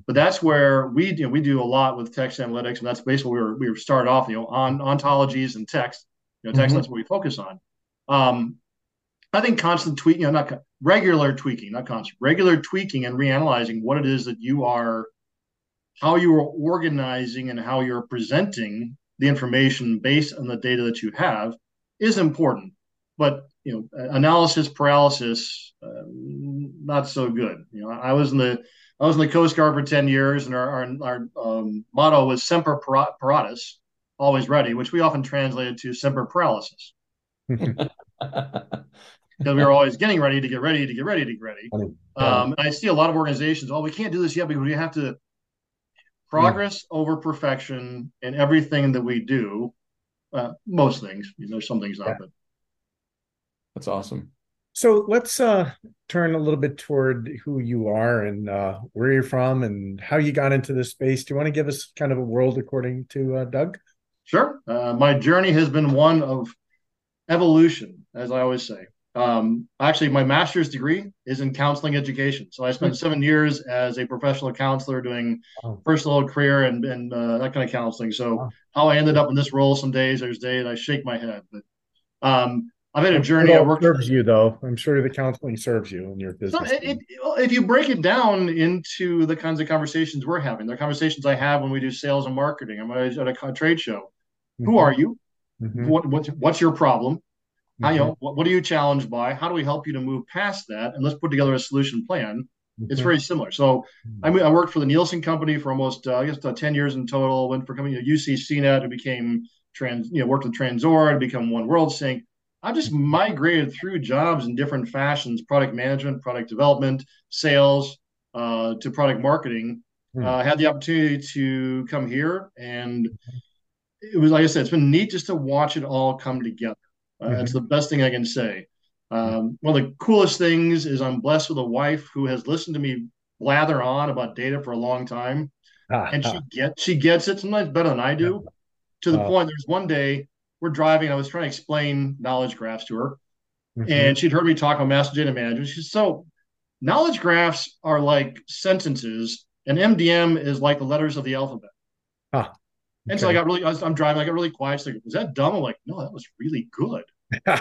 But that's where we you know, we do a lot with text analytics, and that's basically where we started off. You know, on ontologies and text. You know, text mm-hmm. that's what we focus on. Um, I think constant tweaking, you know, not regular tweaking, not constant, regular tweaking and reanalyzing what it is that you are how you are organizing and how you're presenting the information based on the data that you have is important. But you know, analysis paralysis, uh, not so good. You know, I was in the I was in the Coast Guard for ten years, and our our, our um, motto was "Semper Paratus," always ready, which we often translated to "Semper Paralysis." *laughs* because we were always getting ready to get ready to get ready to get ready. Um, and I see a lot of organizations, oh, we can't do this yet because we have to progress yeah. over perfection in everything that we do. Uh, most things, you there's some things not, yeah. but that's awesome. So let's uh, turn a little bit toward who you are and uh, where you're from and how you got into this space. Do you want to give us kind of a world according to uh, Doug? Sure. Uh, my journey has been one of evolution, as I always say. Um, actually, my master's degree is in counseling education. So I spent seven years as a professional counselor doing oh. personal career and, and uh, that kind of counseling. So oh. how I ended up in this role some days, there's days I shake my head. But um, I've had a journey. It worked serves you though. I'm sure the counseling serves you in your business. It, it, if you break it down into the kinds of conversations we're having, the conversations I have when we do sales and marketing. I'm at a, a trade show. Mm-hmm. Who are you? Mm-hmm. What, what's, what's your problem? How, you know, mm-hmm. what, what, are you challenged by? How do we help you to move past that? And let's put together a solution plan. It's mm-hmm. very similar. So I, mean, I worked for the Nielsen company for almost, uh, I guess, uh, 10 years in total. Went for coming to UCCnet and became trans, you know, worked with Transora and become One World Sync. I just migrated through jobs in different fashions: product management, product development, sales, uh, to product marketing. Hmm. Uh, had the opportunity to come here, and it was like I said, it's been neat just to watch it all come together. Uh, mm-hmm. That's the best thing I can say. Um, one of the coolest things is I'm blessed with a wife who has listened to me blather on about data for a long time, and she gets she gets it sometimes better than I do. To the point, there's one day we're driving. I was trying to explain knowledge graphs to her, mm-hmm. and she'd heard me talk about master data management. She's so knowledge graphs are like sentences, and MDM is like the letters of the alphabet. Ah. And so I got really, I was, I'm driving, I got really quiet. She's like, was that dumb? I'm like, no, that was really good. *laughs* and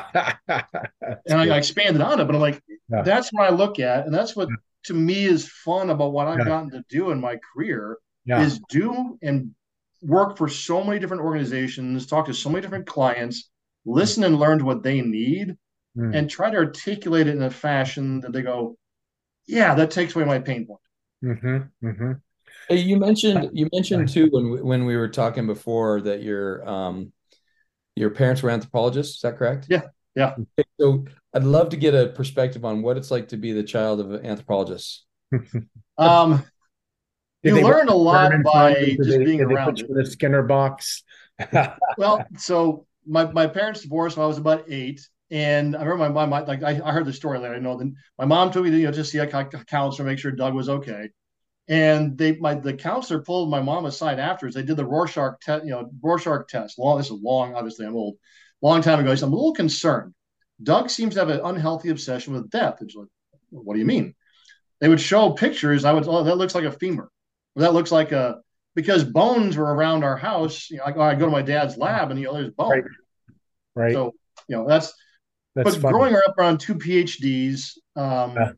I, I, expanded on it, but I'm like, yeah. that's what I look at. And that's what yeah. to me is fun about what I've yeah. gotten to do in my career is do and work for so many different organizations, talk to so many different clients, listen and learn what they need, mm. and try to articulate it in a fashion that they go, yeah, that takes away my pain point. Mm-hmm, mm-hmm. Hey, you mentioned you mentioned too when we, when we were talking before that your um your parents were anthropologists. Is that correct? Yeah, yeah. Okay, so I'd love to get a perspective on what it's like to be the child of anthropologists. *laughs* um, you learn a lot by just they, being around the Skinner box. *laughs* well, so my, my parents divorced when I was about eight. And I remember my mom, like I, I heard the story later. I know that my mom took me to you know just see a counselor, make sure Doug was okay. And they, my the counselor pulled my mom aside afterwards. They did the Rorschach test, you know, Rorschach test. Long, this is long. Obviously, I'm old. Long time ago. He said, I'm a little concerned. Doug seems to have an unhealthy obsession with death. It's like, what do you mean? They would show pictures. I would, oh, that looks like a femur. That looks like a because bones were around our house. You know, I, I go to my dad's lab and you know there's bones. Right. right. So you know that's. that's but funny. growing up around two PhDs, um, yeah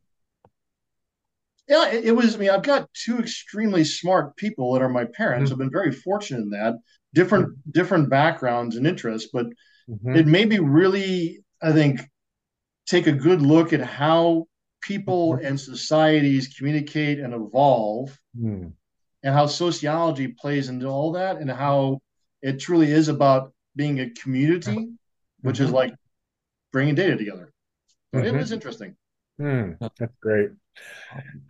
yeah, it, it, was. I mean, I've got two extremely smart people that are my parents. Mm-hmm. I've been very fortunate in that. Different mm-hmm. different backgrounds and interests, but mm-hmm. it made me really, I think, take a good look at how people mm-hmm. and societies communicate and evolve, mm. And how sociology plays into all that, and how it truly is about being a community, which is mm-hmm. like bringing data together. So it was interesting. Mm, that's great.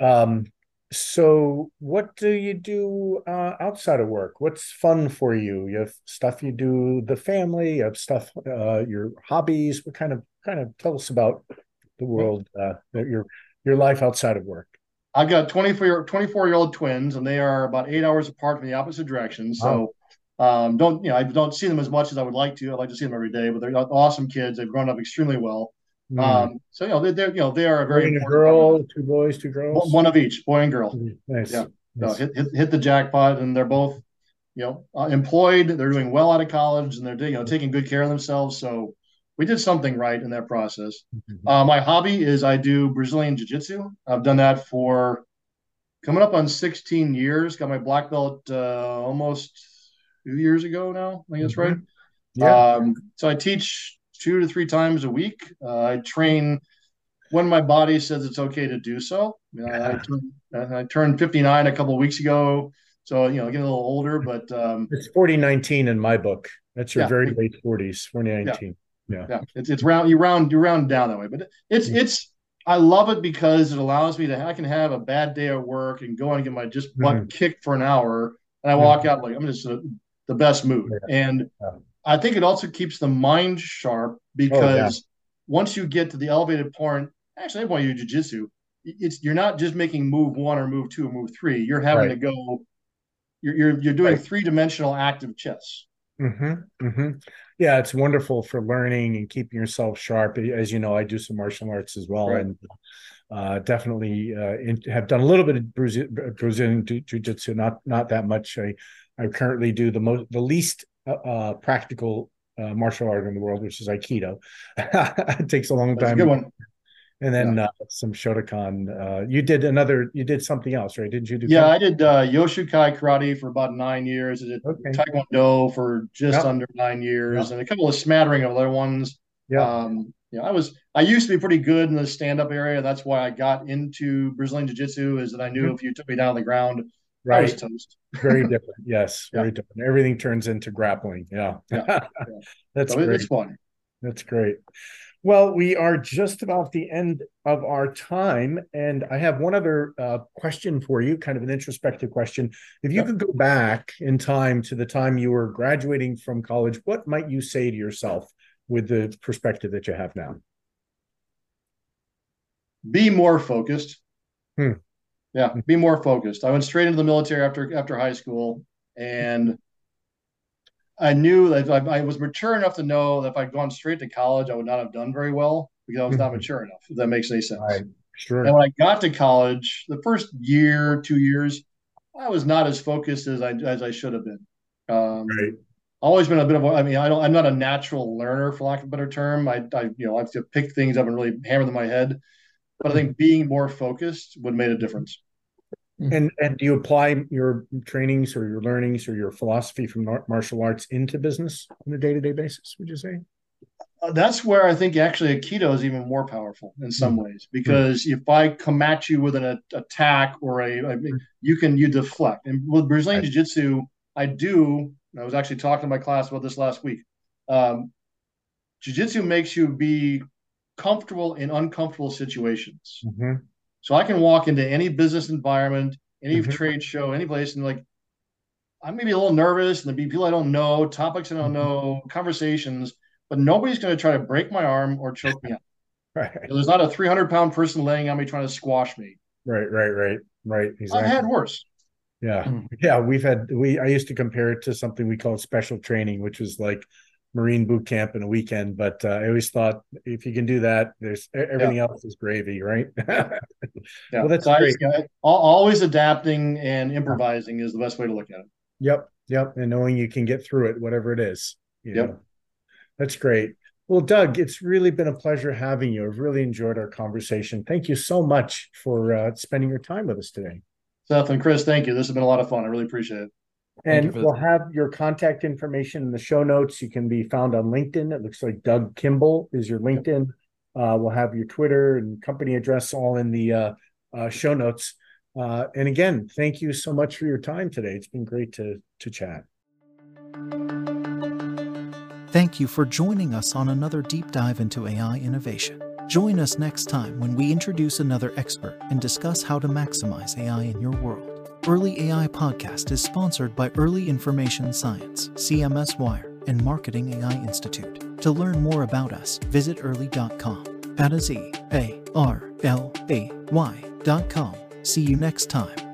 Um, so what do you do uh, outside of work? What's fun for you? You have stuff you do the family. You have stuff uh, your hobbies. What kind of kind of tell us about the world uh, your your life outside of work. I've got 24 24 year old twins, and they are about eight hours apart from the opposite direction. So. Um, don't you know? I don't see them as much as I would like to. I like to see them every day, but they're awesome kids. They've grown up extremely well. Mm. Um, so you know they're, they're, you know they are a very boy girl, two boys, two girls, one of each, boy and girl. Mm, nice. Yeah, nice. hit, hit, hit the jackpot, and they're both you know uh, employed. They're doing well out of college, and they're you know taking good care of themselves. So we did something right in that process. Mm-hmm. Uh, my hobby is I do Brazilian Jiu Jitsu. I've done that for coming up on 16 years. Got my black belt uh, almost two years ago now. I think that's mm-hmm. right. Yeah. Um, so I teach two to three times a week. Uh, I train when my body says it's okay to do so. Uh, I, turn, I, turned 59 a couple of weeks ago, so you know, getting a little older. But um, it's 4019 in my book. That's your yeah, very late 40s, 2019. Yeah, yeah. It's it's round you round you round down that way, but it's it's I love it because it allows me to I can have a bad day at work and go and get my just butt mm-hmm. kicked for an hour, and I walk out like I'm just a, the best mood. And I think it also keeps the mind sharp because oh, once you get to the elevated point, actually, I want you jujitsu. It's you're not just making move one or move two or move three. You're having right. to go. You're you're, you're doing right. three dimensional active chess. Mm-hmm, mm-hmm. Yeah, it's wonderful for learning and keeping yourself sharp. As you know, I do some martial arts as well, right. and uh, definitely uh, in, have done a little bit of Brazilian jiu-jitsu, not not that much. I I currently do the most the least uh, uh, practical uh, martial art in the world, which is Aikido. *laughs* it takes a long That's time. A good one. And then yeah. uh, some Shotokan. Uh, you did another. You did something else, right? Didn't you do? Yeah, I did uh, Yoshukai karate for about nine years. I did okay. Taekwondo for just yep. under nine years, yep. and a couple of smattering of other ones. Yeah. Um, yeah, I was. I used to be pretty good in the stand-up area. That's why I got into Brazilian Jiu-Jitsu. Is that I knew mm-hmm. if you took me down on the ground, right toast very *laughs* different yes yeah. very different everything turns into grappling yeah, yeah. yeah. *laughs* that's so great. it's fun that's great well we are just about the end of our time and i have one other uh, question for you kind of an introspective question. If you could go back in time to the time you were graduating from college what might you say to yourself with the perspective that you have now? Be more focused. Hmm. Yeah, be more focused. I went straight into the military after after high school, and I knew that I, I, was mature enough to know that if I'd gone straight to college, I would not have done very well because I was not mm-hmm. mature enough. If that makes any sense. Right. Sure. And when I got to college, the first year, two years, I was not as focused as I as I should have been. Um, right. Always been a bit of. A, I mean, I don't. I'm not a natural learner, for lack of a better term. I, I you know, I have to pick things up and really hammer them in my head. But I think being more focused would made a difference. Mm-hmm. And and do you apply your trainings or your learnings or your philosophy from martial arts into business on a day to day basis? Would you say? uh, that's where I think actually Aikido is even more powerful in some mm-hmm. ways because mm-hmm. if I come at you with an a, attack or a, a mm-hmm. you can you deflect. And with Brazilian right. Jiu Jitsu, I do. I was actually talking to my class about this last week. Um, Jiu Jitsu makes you be comfortable in uncomfortable situations. Mm-hmm. So I can walk into any business environment, any mm-hmm. trade show, any place, and like I'm maybe a little nervous, and there'll be people I don't know, topics I don't mm-hmm. know, conversations, but nobody's going to try to break my arm or choke me out. *laughs* Right. there's not a 300 pound person laying on me trying to squash me. Right, right, right, right. Exactly. I've had worse. Yeah, mm. yeah. We've had we. I used to compare it to something we call special training, which was like Marine boot camp in a weekend. But uh, I always thought if you can do that, there's everything yeah. else is gravy, right? *laughs* yeah. Well, that's so great. I, always adapting and improvising is the best way to look at it. Yep, yep, and knowing you can get through it, whatever it is. yep. Know. That's great. Well, Doug, it's really been a pleasure having you. I've really enjoyed our conversation. Thank you so much for uh, spending your time with us today. Seth and Chris, thank you. This has been a lot of fun. I really appreciate it. And we'll have your contact information in the show notes. You can be found on LinkedIn. It looks like Doug Kimball is your LinkedIn. Uh, we'll have your Twitter and company address all in the uh, uh, show notes. Uh, and again, thank you so much for your time today. It's been great to to chat. Thank you for joining us on another deep dive into AI innovation. Join us next time when we introduce another expert and discuss how to maximize AI in your world. Earley AI Podcast is sponsored by Earley Information Science, CMS Wire, and Marketing AI Institute. To learn more about us, visit earley.com. That is E A R L A Y.com. See you next time.